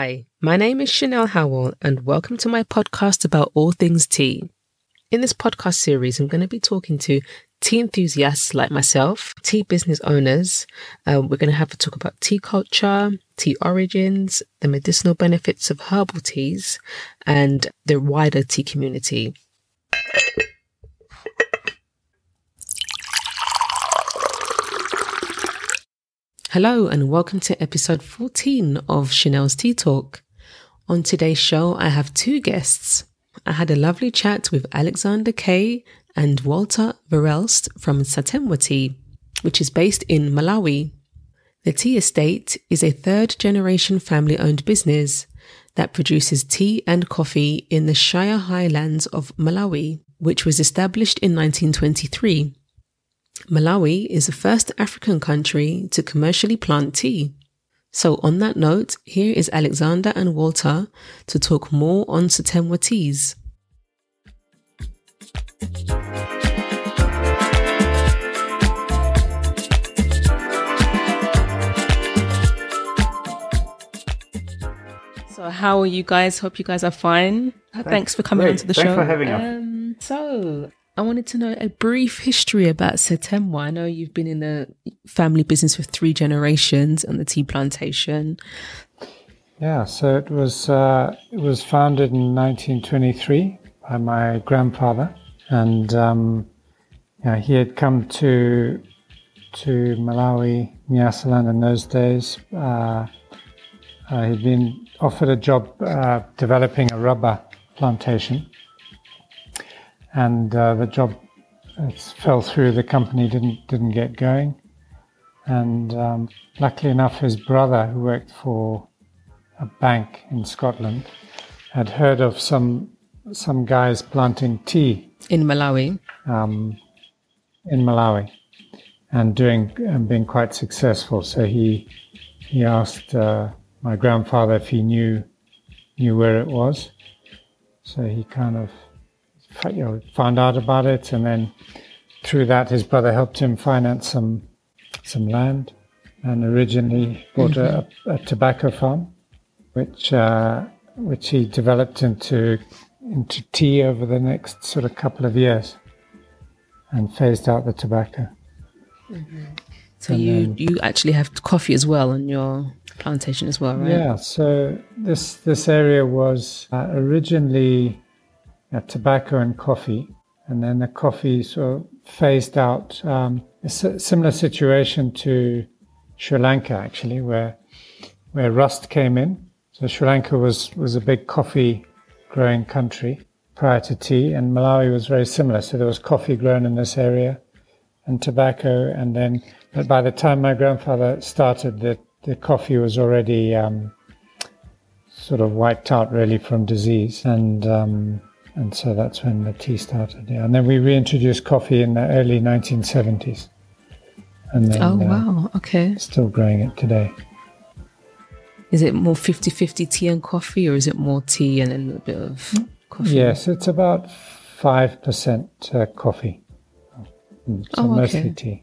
Hi, my name is Chanel Howell, and welcome to my podcast about all things tea. In this podcast series, I'm going to be talking to tea enthusiasts like myself, tea business owners. Uh, we're going to have a talk about tea culture, tea origins, the medicinal benefits of herbal teas, and the wider tea community. Hello, and welcome to episode 14 of Chanel's Tea Talk. On today's show, I have two guests. I had a lovely chat with Alexander Kay and Walter Verelst from Satemwa Tea, which is based in Malawi. The tea estate is a third generation family owned business that produces tea and coffee in the Shire Highlands of Malawi, which was established in 1923. Malawi is the first African country to commercially plant tea. So, on that note, here is Alexander and Walter to talk more on Satemwa teas. So, how are you guys? Hope you guys are fine. Thanks, Thanks for coming great. onto the Thanks show. for having us. Um, so, I wanted to know a brief history about Satemwa. I know you've been in the family business for three generations on the tea plantation. Yeah, so it was uh, it was founded in 1923 by my grandfather, and um, yeah, he had come to to Malawi, Nyasaland in those days. Uh, uh, he'd been offered a job uh, developing a rubber plantation, and uh, the job fell through. The company didn't didn't get going, and um, luckily enough, his brother, who worked for a bank in Scotland, had heard of some some guys planting tea in Malawi. Um, in Malawi, and doing and being quite successful. So he he asked uh, my grandfather if he knew knew where it was. So he kind of you know, found out about it, and then through that, his brother helped him finance some some land, and originally bought mm-hmm. a, a, tobacco farm, which uh, which he developed into into tea over the next sort of couple of years, and phased out the tobacco. Mm-hmm. So and you then, you actually have coffee as well on your plantation as well, right? Yeah. So this this area was uh, originally uh, tobacco and coffee, and then the coffee sort of phased out. Um, a similar situation to Sri Lanka, actually, where where rust came in. So Sri Lanka was was a big coffee growing country prior to tea, and Malawi was very similar. So there was coffee grown in this area, and tobacco, and then. But by the time my grandfather started, the the coffee was already um, sort of wiped out, really, from disease, and um, and so that's when the tea started. Yeah, and then we reintroduced coffee in the early 1970s. And then, oh wow! Uh, okay. Still growing it today. Is it more 50-50 tea and coffee, or is it more tea and a little bit of coffee? Yes, it's about five percent uh, coffee. Mm, so oh, okay. mostly tea.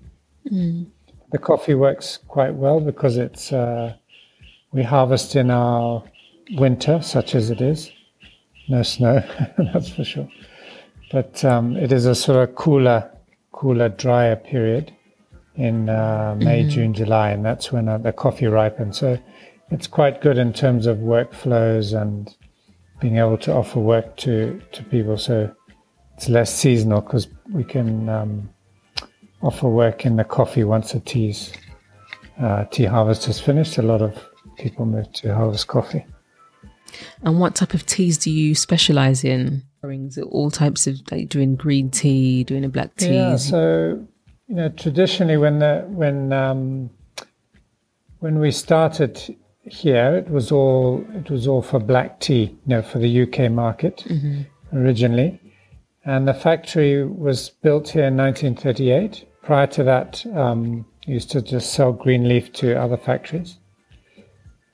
Mm. The coffee works quite well because it's uh, we harvest in our winter, such as it is, no snow, that's for sure. But um, it is a sort of cooler, cooler, drier period in uh, May, mm-hmm. June, July, and that's when uh, the coffee ripens. So it's quite good in terms of workflows and being able to offer work to, to people. So it's less seasonal because we can um, offer work in the coffee once the tea's uh, tea harvest is finished. A lot of people move to harvest coffee. And what type of teas do you specialize in? All types of like doing green tea, doing a black tea? Yeah, so you know, traditionally when the when um, when we started here, it was all it was all for black tea, you know, for the UK market mm-hmm. originally, and the factory was built here in 1938. Prior to that, um, used to just sell green leaf to other factories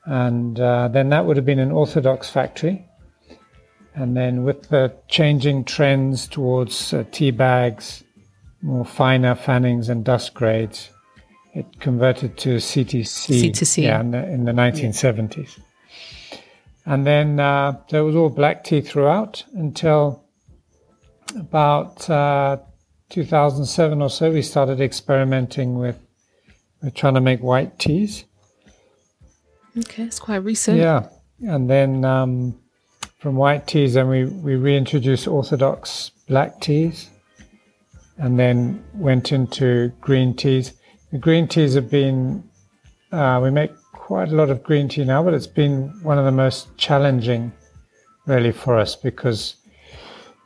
and uh, then that would have been an orthodox factory. And then with the changing trends towards uh, tea bags, more finer fannings and dust grades, it converted to CTC. CTC. Yeah, in the, in the 1970s. And then uh, there was all black tea throughout until about uh, 2007 or so. We started experimenting with, with trying to make white teas. Okay, it's quite recent. Yeah, and then um, from white teas, then we, we reintroduced orthodox black teas, and then went into green teas. The green teas have been uh, we make quite a lot of green tea now, but it's been one of the most challenging, really, for us because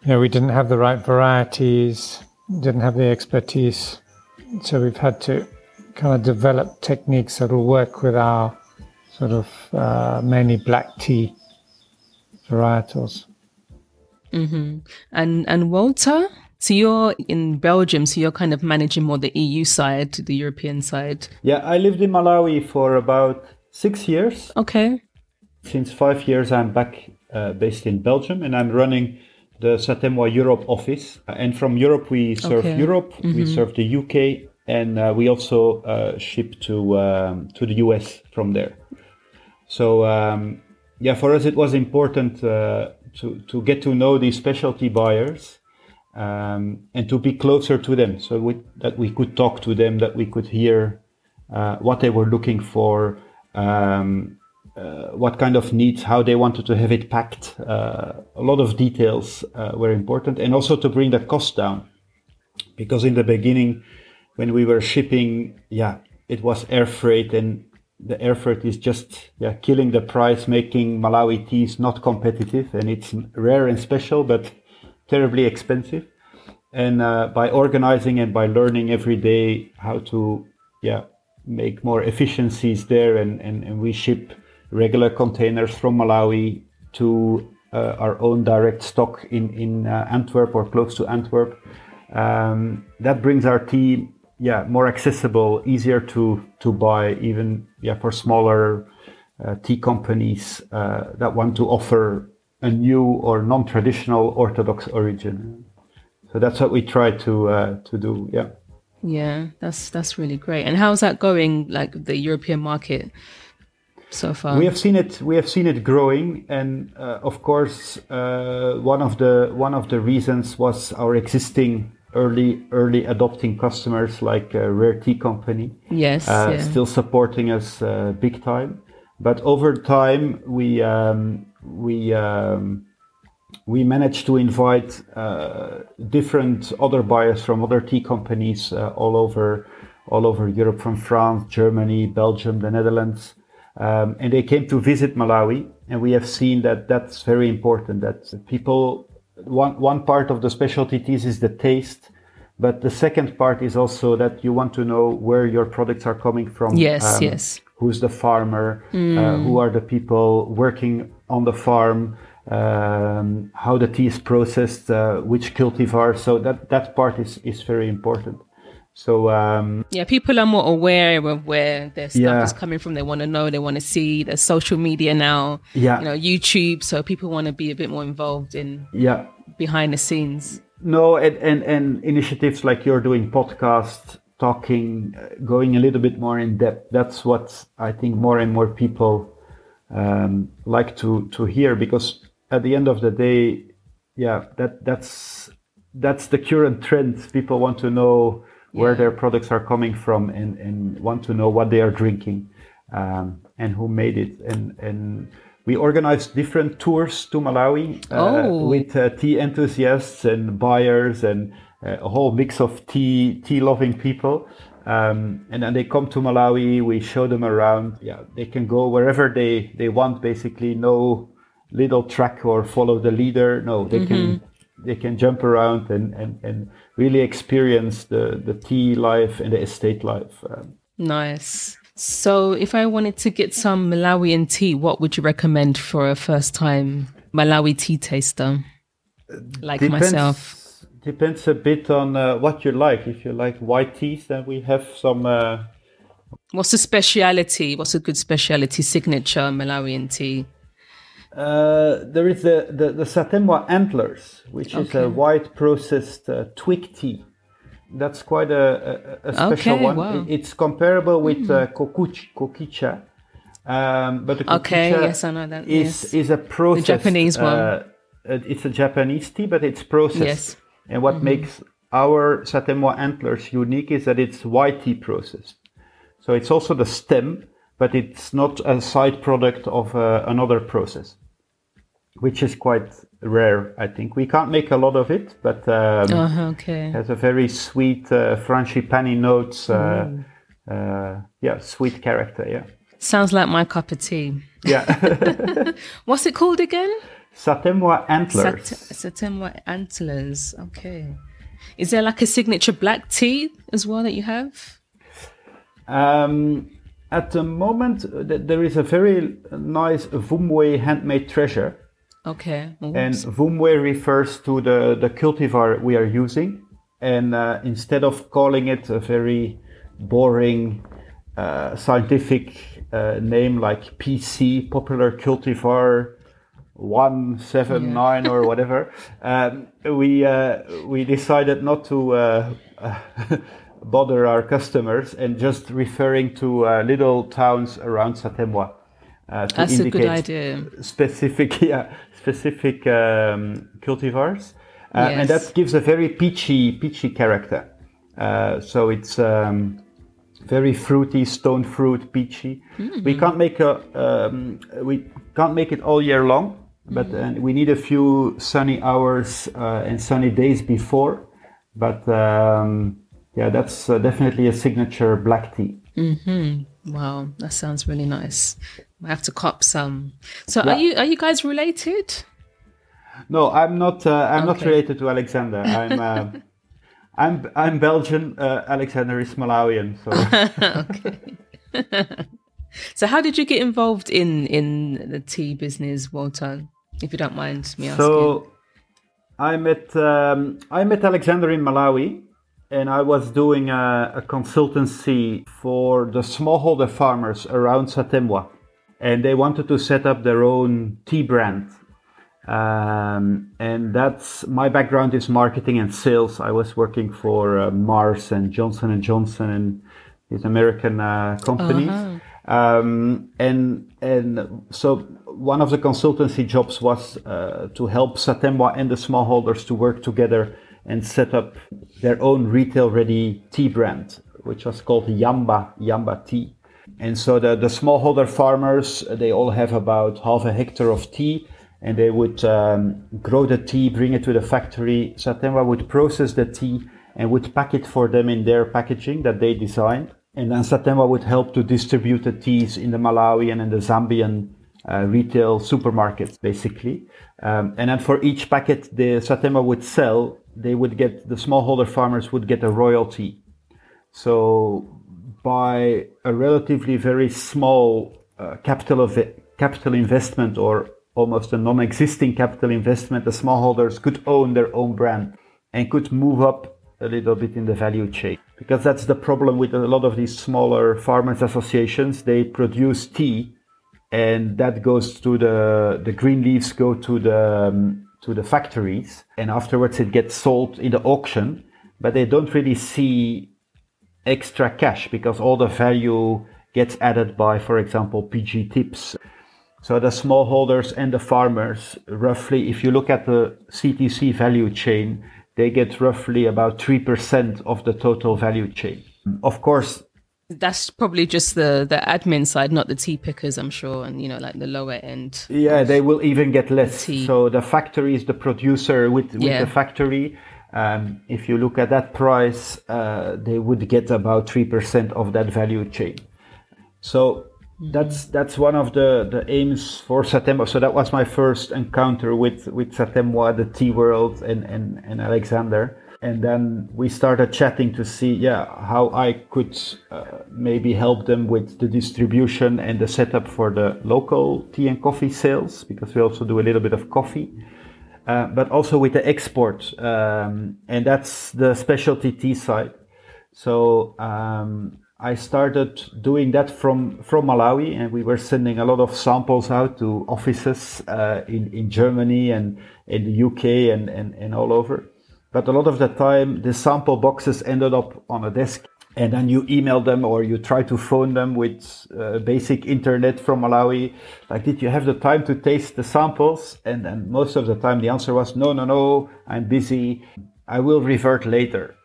you know we didn't have the right varieties, didn't have the expertise, so we've had to kind of develop techniques that will work with our sort of uh, mainly black tea varietals. Mm-hmm. And and Walter, so you're in Belgium, so you're kind of managing more the EU side, the European side. Yeah, I lived in Malawi for about six years. Okay. Since five years, I'm back uh, based in Belgium, and I'm running the Satemwa Europe office. And from Europe, we serve okay. Europe, mm-hmm. we serve the UK, and uh, we also uh, ship to um, to the US from there. So um, yeah, for us it was important uh, to to get to know these specialty buyers um, and to be closer to them, so we, that we could talk to them, that we could hear uh, what they were looking for, um, uh, what kind of needs, how they wanted to have it packed. Uh, a lot of details uh, were important, and also to bring the cost down, because in the beginning, when we were shipping, yeah, it was air freight and the effort is just yeah, killing the price, making Malawi teas not competitive, and it's rare and special, but terribly expensive. And uh, by organizing and by learning every day how to yeah make more efficiencies there, and, and, and we ship regular containers from Malawi to uh, our own direct stock in in uh, Antwerp or close to Antwerp. Um, that brings our tea yeah more accessible, easier to to buy, even yeah for smaller uh, tea companies uh, that want to offer a new or non-traditional Orthodox origin. So that's what we try to uh, to do. Yeah. Yeah, that's that's really great. And how's that going? Like the European market so far? We have seen it. We have seen it growing, and uh, of course, uh, one of the one of the reasons was our existing early early adopting customers like uh, Rare Tea Company. Yes, uh, yeah. still supporting us uh, big time. But over time, we um, we um, we managed to invite uh, different other buyers from other tea companies uh, all over all over Europe, from France, Germany, Belgium, the Netherlands, um, and they came to visit Malawi. And we have seen that that's very important. That people one one part of the specialty teas is the taste, but the second part is also that you want to know where your products are coming from. Yes, um, yes. Who's the farmer? Mm. Uh, who are the people working on the farm? Um, how the tea is processed, uh, which cultivar. So that that part is is very important. So um, yeah, people are more aware of where their stuff yeah. is coming from. They want to know. They want to see. There's social media now. Yeah, you know, YouTube. So people want to be a bit more involved in yeah behind the scenes. No, and and, and initiatives like you're doing podcast, talking, uh, going a little bit more in depth. That's what I think more and more people um, like to to hear because at the end of the day, yeah, that that's that's the current trend. People want to know where their products are coming from and, and want to know what they are drinking um, and who made it. And, and we organized different tours to Malawi uh, oh. with uh, tea enthusiasts and buyers and uh, a whole mix of tea tea loving people. Um, and then they come to Malawi. We show them around. Yeah, they can go wherever they they want. Basically, no little track or follow the leader. No, they mm-hmm. can they can jump around and, and, and really experience the, the tea life and the estate life. Um, nice. So, if I wanted to get some Malawian tea, what would you recommend for a first time Malawi tea taster like depends, myself? Depends a bit on uh, what you like. If you like white teas, then we have some. Uh, What's the speciality? What's a good speciality signature Malawian tea? Uh, there is the, the, the Satemwa Antlers, which okay. is a white processed uh, twig tea. That's quite a, a, a special okay, one. Wow. It's comparable with mm. uh, kokuch, kokicha, Um, but the okay, yes, I know that. Is yes. is a process. The Japanese one. Uh, it's a Japanese tea, but it's processed. Yes. And what mm-hmm. makes our Satemwa antlers unique is that it's white tea processed. So it's also the stem, but it's not a side product of uh, another process, which is quite rare, I think. We can't make a lot of it, but um, oh, okay. has a very sweet uh, frangipani notes. Uh, uh, yeah, sweet character. Yeah. Sounds like my cup of tea. Yeah. What's it called again? Satemwa antlers. Sat- Satemwa antlers. Okay. Is there like a signature black tea as well that you have? Um, at the moment, there is a very nice Vumwe handmade treasure. Okay. Oops. And Vumwe refers to the, the cultivar we are using. And uh, instead of calling it a very boring uh, scientific uh, name like PC, popular cultivar 179 yeah. or whatever, um, we, uh, we decided not to uh, bother our customers and just referring to uh, little towns around Satemwa. Uh, That's a good idea. Specific, yeah, specific um, cultivars, uh, yes. and that gives a very peachy, peachy character. Uh, so it's um, very fruity, stone fruit, peachy. Mm-hmm. We can't make a, um, we can't make it all year long, but mm-hmm. we need a few sunny hours uh, and sunny days before. But um, yeah, that's uh, definitely a signature black tea. Mm-hmm. Wow, that sounds really nice. I have to cop some. So, yeah. are you are you guys related? No, I'm not. Uh, I'm okay. not related to Alexander. I'm. Uh, I'm I'm Belgian. Uh, Alexander is Malawian. So. okay. so, how did you get involved in in the tea business, Walter? If you don't mind me asking. So, I met um, I met Alexander in Malawi and I was doing a, a, consultancy for the smallholder farmers around Satemwa, and they wanted to set up their own tea brand. Um, and that's my background is marketing and sales. I was working for uh, Mars and Johnson and Johnson and these American uh, companies. Uh-huh. Um, and and so one of the consultancy jobs was uh, to help Satemwa and the smallholders to work together and set up their own retail ready tea brand, which was called Yamba, Yamba Tea. And so the, the smallholder farmers, they all have about half a hectare of tea and they would um, grow the tea, bring it to the factory. Satemwa would process the tea and would pack it for them in their packaging that they designed. And then Satemwa would help to distribute the teas in the Malawian and the Zambian uh, retail supermarkets, basically. Um, and then for each packet the Satemwa would sell, they would get the smallholder farmers would get a royalty. So by a relatively very small uh, capital of capital investment or almost a non-existing capital investment, the smallholders could own their own brand and could move up a little bit in the value chain. Because that's the problem with a lot of these smaller farmers associations. They produce tea and that goes to the the green leaves go to the um, to the factories and afterwards it gets sold in the auction but they don't really see extra cash because all the value gets added by for example pg tips. So the smallholders and the farmers roughly if you look at the ctc value chain they get roughly about 3% of the total value chain. Of course that's probably just the the admin side, not the tea pickers, I'm sure, and you know, like the lower end. Yeah, they will even get less. Tea. So the factory is the producer with, with yeah. the factory. Um, if you look at that price, uh, they would get about three percent of that value chain. So that's that's one of the, the aims for Satemwa. So that was my first encounter with with Satemwa, the tea world, and and, and Alexander and then we started chatting to see yeah how i could uh, maybe help them with the distribution and the setup for the local tea and coffee sales because we also do a little bit of coffee uh, but also with the export um, and that's the specialty tea side so um, I started doing that from, from Malawi, and we were sending a lot of samples out to offices uh, in, in Germany and in the UK and, and, and all over. But a lot of the time, the sample boxes ended up on a desk and then you email them or you try to phone them with uh, basic internet from Malawi. Like, did you have the time to taste the samples? And then most of the time the answer was, no, no, no, I'm busy. I will revert later.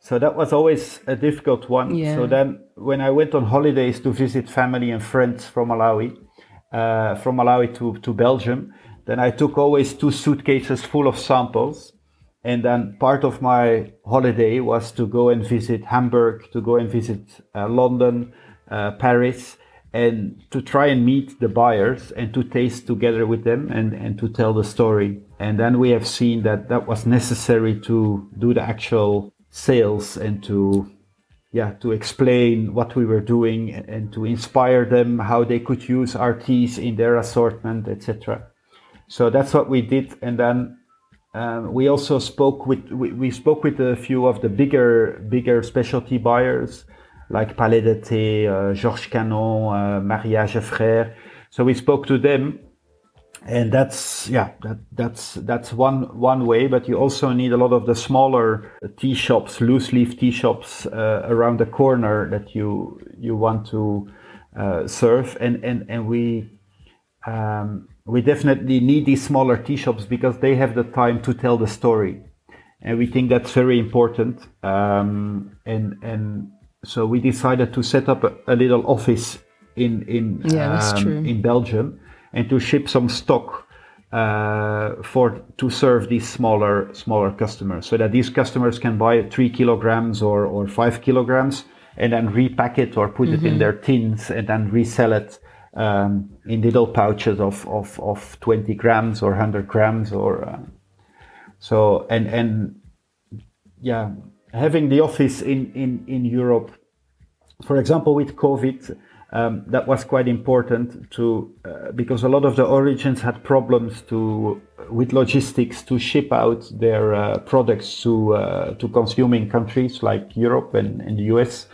So that was always a difficult one. Yeah. So then when I went on holidays to visit family and friends from Malawi, uh, from Malawi to, to Belgium, then I took always two suitcases full of samples and then part of my holiday was to go and visit Hamburg, to go and visit uh, London, uh, Paris, and to try and meet the buyers and to taste together with them and, and to tell the story. And then we have seen that that was necessary to do the actual sales and to yeah to explain what we were doing and to inspire them how they could use our teas in their assortment etc so that's what we did and then um, we also spoke with we, we, spoke with a few of the bigger bigger specialty buyers like Palais de Thé, uh, Georges Canon, uh, Mariage Frères. So we spoke to them, and that's yeah that that's that's one one way. But you also need a lot of the smaller tea shops, loose leaf tea shops uh, around the corner that you you want to uh, serve, and and and we. Um, we definitely need these smaller tea shops because they have the time to tell the story, and we think that's very important. Um, and and so we decided to set up a, a little office in in yeah, um, in Belgium and to ship some stock uh, for to serve these smaller smaller customers, so that these customers can buy three kilograms or or five kilograms and then repack it or put mm-hmm. it in mm-hmm. their tins and then resell it um, in little pouches of, of, of 20 grams or 100 grams or uh, so and and yeah having the office in, in, in Europe. For example with COVID um, that was quite important to uh, because a lot of the origins had problems to with logistics to ship out their uh, products to uh, to consuming countries like Europe and, and the US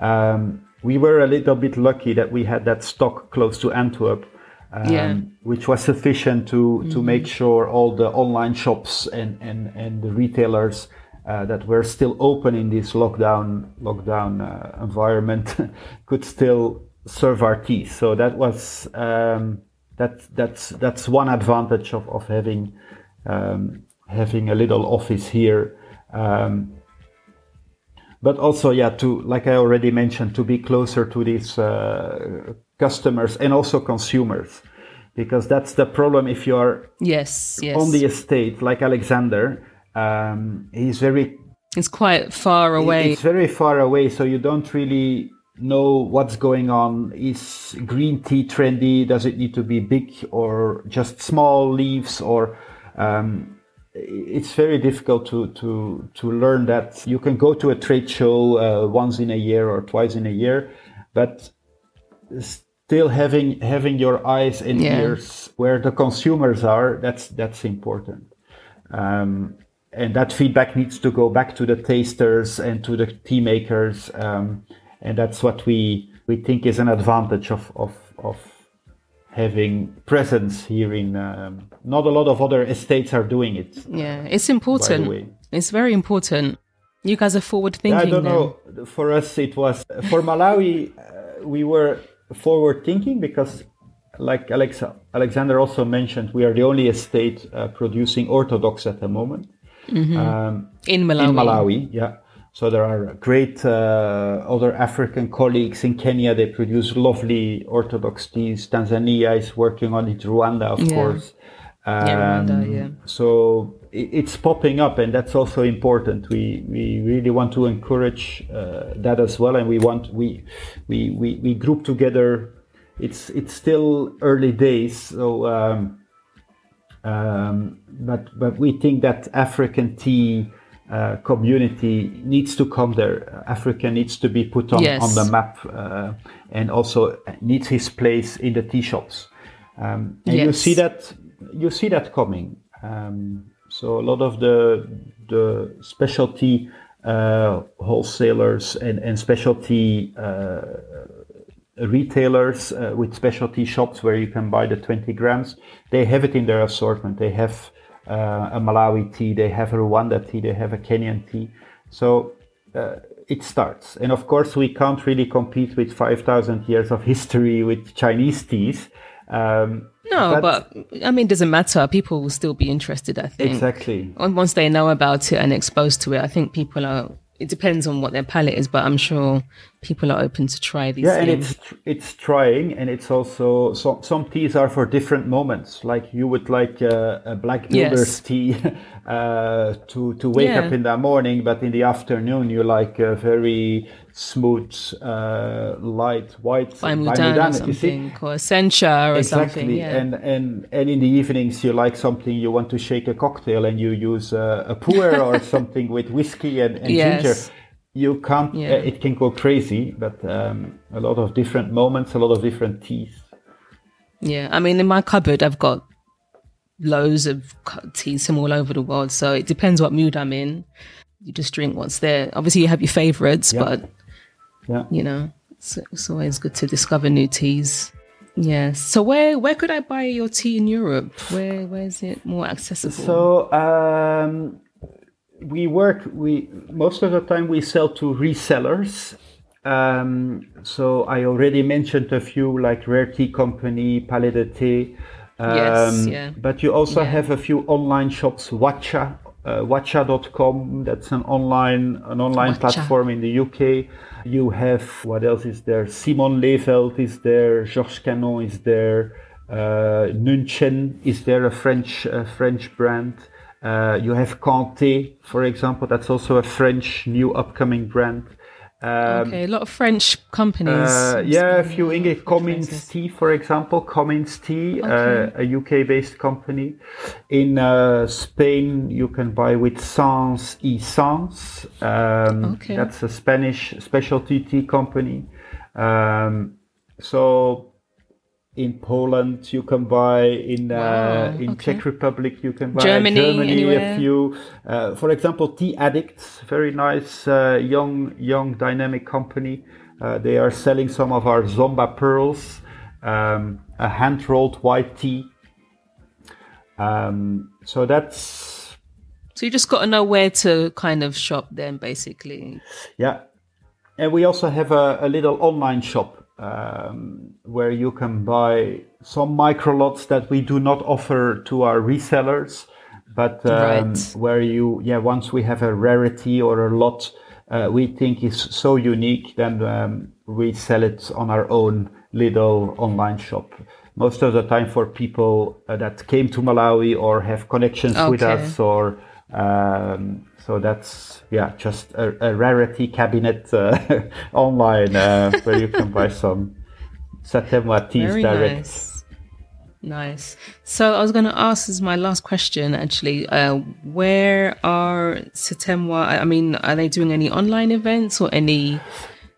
um, we were a little bit lucky that we had that stock close to Antwerp, um, yeah. which was sufficient to mm-hmm. to make sure all the online shops and and and the retailers uh, that were still open in this lockdown lockdown uh, environment could still serve our tea. So that was um, that that's that's one advantage of of having um, having a little office here. Um, but also yeah to like i already mentioned to be closer to these uh, customers and also consumers. Because that's the problem if you are yes, yes. on the estate like alexander um, he's very it's quite far away. it's very far away so you don't really know what's going on. Is green tea trendy? Does it need to be big or just small leaves or um, it's very difficult to, to, to learn that you can go to a trade show uh, once in a year or twice in a year, but still having having your eyes and yeah. ears where the consumers are that's that's important um, and that feedback needs to go back to the tasters and to the tea makers um, and that's what we we think is an advantage of of, of having presence here in um, not a lot of other estates are doing it. Yeah it's important. it's very important. You guys are forward thinking i don't then. know. For us it was for malawi uh, we were forward thinking because like Alex, alexander also mentioned we are the only estate uh, producing orthodox at the moment. Mm-hmm. um, in malawi. in malawi yeah so there are great uh, other African colleagues in Kenya. They produce lovely Orthodox teas. Tanzania is working on it. Rwanda, of yeah. course. Um, yeah, Rwanda, yeah. So it's popping up, and that's also important. We we really want to encourage uh, that as well, and we want we we we, we group together. It's it's still early days, so. Um, um, but but we think that African tea uh, community needs to come there. Africa needs to be put on, yes. on the map uh, and also needs his place in the tea shops. Um, and yes. you see that you see that coming. Um, so a lot of the the specialty uh, wholesalers and, and specialty uh, retailers uh, with specialty shops where you can buy the 20 grams, they have it in their assortment. They have uh, a Malawi tea, they have a Rwanda tea, they have a Kenyan tea. So uh, it starts. And of course, we can't really compete with 5,000 years of history with Chinese teas. Um, no, but, but, I mean, it doesn't matter. People will still be interested, I think. Exactly. Once they know about it and exposed to it, I think people are it depends on what their palate is, but I'm sure people are open to try these. Yeah, things. and it's it's trying, and it's also some some teas are for different moments. Like you would like a, a black builder's yes. tea uh, to to wake yeah. up in the morning, but in the afternoon you like a very smooth, uh, light white Baimudan or something, or Essentia or exactly. something. Yeah. And and and in the evenings you like something you want to shake a cocktail and you use a, a pu'er or something with whiskey and, and yes. ginger. You can't. Yeah. Uh, it can go crazy, but um, a lot of different moments, a lot of different teas. Yeah, I mean, in my cupboard, I've got loads of teas from all over the world. So it depends what mood I'm in. You just drink what's there. Obviously, you have your favorites, yeah. but yeah. You know, it's, it's always good to discover new teas. Yes. So where where could I buy your tea in Europe? Where where is it more accessible? So um, we work. We most of the time we sell to resellers. Um, so I already mentioned a few like Rare Tea Company, Palais de Thé. Um, yes, yeah. But you also yeah. have a few online shops, Watcha, uh, Watcha.com. That's an online an online Watcha. platform in the UK. You have what else is there? Simon Levelt is there. Georges Canon is there. Uh, Nunshen is there, a French uh, French brand. Uh, you have Canté, for example. That's also a French new upcoming brand. Um, okay, a lot of French companies. Uh, yeah, a few English. Comins Tea, for example. Comins Tea, uh, okay. uh, a UK-based company. In uh, Spain, you can buy with Sans y Sans. Um, okay. That's a Spanish specialty tea company. Um, so in Poland you can buy in uh, in okay. Czech Republic you can buy. Germany, Germany anywhere. a few uh, for example Tea Addicts very nice uh, young young dynamic company. Uh, they are selling some of our Zomba pearls um, a hand rolled white tea. Um, so that's so you just got to know where to kind of shop then basically. Yeah. And we also have a, a little online shop um, where you can buy some micro lots that we do not offer to our resellers, but um, right. where you, yeah, once we have a rarity or a lot uh, we think is so unique, then um, we sell it on our own little online shop. Most of the time for people uh, that came to Malawi or have connections okay. with us or um, so that's yeah, just a, a rarity cabinet uh, online uh, where you can buy some Satemwa teas Very direct. Nice. nice. So I was going to ask as my last question actually, uh, where are Satemwa? I mean, are they doing any online events or any?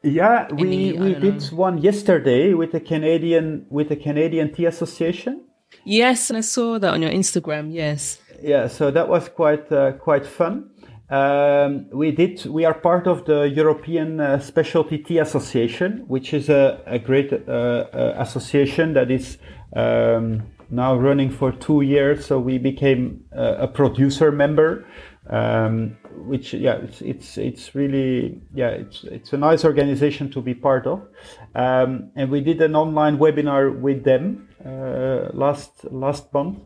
Yeah, we, any, we did know. one yesterday with the Canadian with the Canadian Tea Association. Yes, and I saw that on your Instagram. Yes. Yeah, so that was quite uh, quite fun. Um, we did. We are part of the European uh, Specialty Tea Association, which is a, a great uh, uh, association that is um, now running for two years. So we became uh, a producer member, um, which yeah, it's, it's it's really yeah, it's it's a nice organization to be part of. Um, and we did an online webinar with them uh, last last month.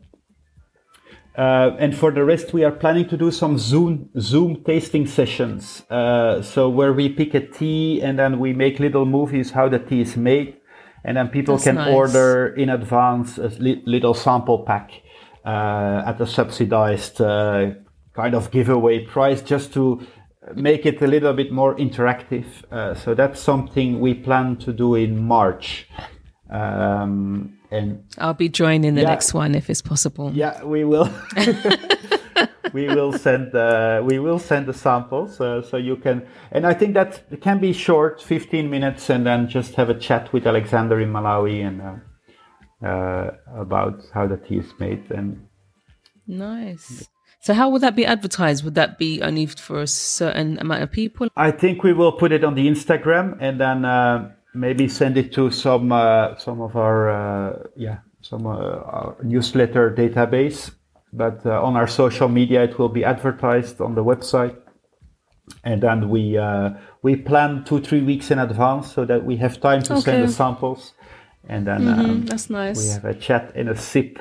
Uh, and for the rest, we are planning to do some Zoom Zoom tasting sessions. Uh, so where we pick a tea and then we make little movies how the tea is made, and then people That's can nice. order in advance a li- little sample pack uh, at a subsidized uh, kind of giveaway price, just to make it a little bit more interactive. Uh, so that's something we plan to do in March. Um, and I'll be joining the yeah, next one if it's possible. Yeah, we will. we will send uh, we will send the samples uh, so you can and I think that it can be short, 15 minutes, and then just have a chat with Alexander in Malawi and uh, uh about how the tea is made and. Nice. So how would that be advertised? Would that be only for a certain amount of people? I think we will put it on the Instagram and then uh, maybe send it to some uh, some of our uh, yeah some uh, our newsletter database but uh, on our social media it will be advertised on the website and then we uh, we plan two three weeks in advance so that we have time to okay. send the samples, and then mm-hmm. um, that's nice. We have a chat and a sip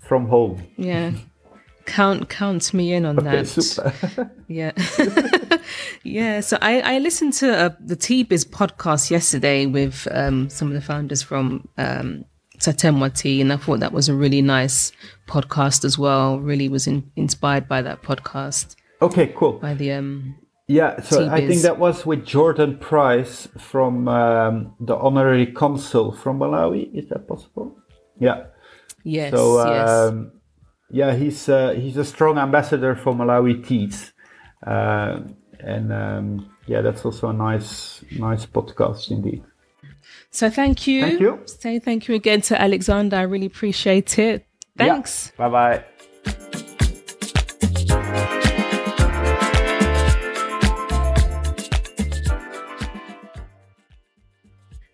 from home. Yeah. Count count me in on okay, that. yeah, yeah. So I I listened to uh, the Tea Biz podcast yesterday with um, some of the founders from um, Satemwa Tea, and I thought that was a really nice podcast as well. Really was in, inspired by that podcast. Okay, cool. By the um yeah, so Tea Biz. I think that was with Jordan Price from um, the honorary consul from Malawi. Is that possible? Yeah. Yes. So um, yes. Yeah, he's uh, he's a strong ambassador for Malawi teas, uh, and um, yeah, that's also a nice nice podcast indeed. So thank you. Thank you. Say thank you again to Alexander. I really appreciate it. Thanks. Yeah. Bye bye.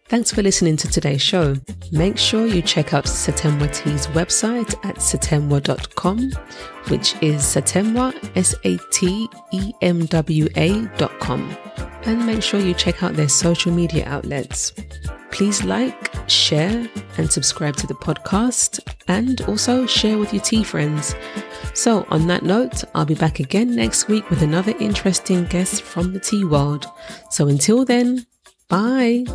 Thanks for listening to today's show. Make sure you check out Satemwa Tea's website at satemwa.com, which is satemwa, S-A-T-E-M-W-A dot com. And make sure you check out their social media outlets. Please like, share, and subscribe to the podcast, and also share with your tea friends. So, on that note, I'll be back again next week with another interesting guest from the tea world. So, until then, bye.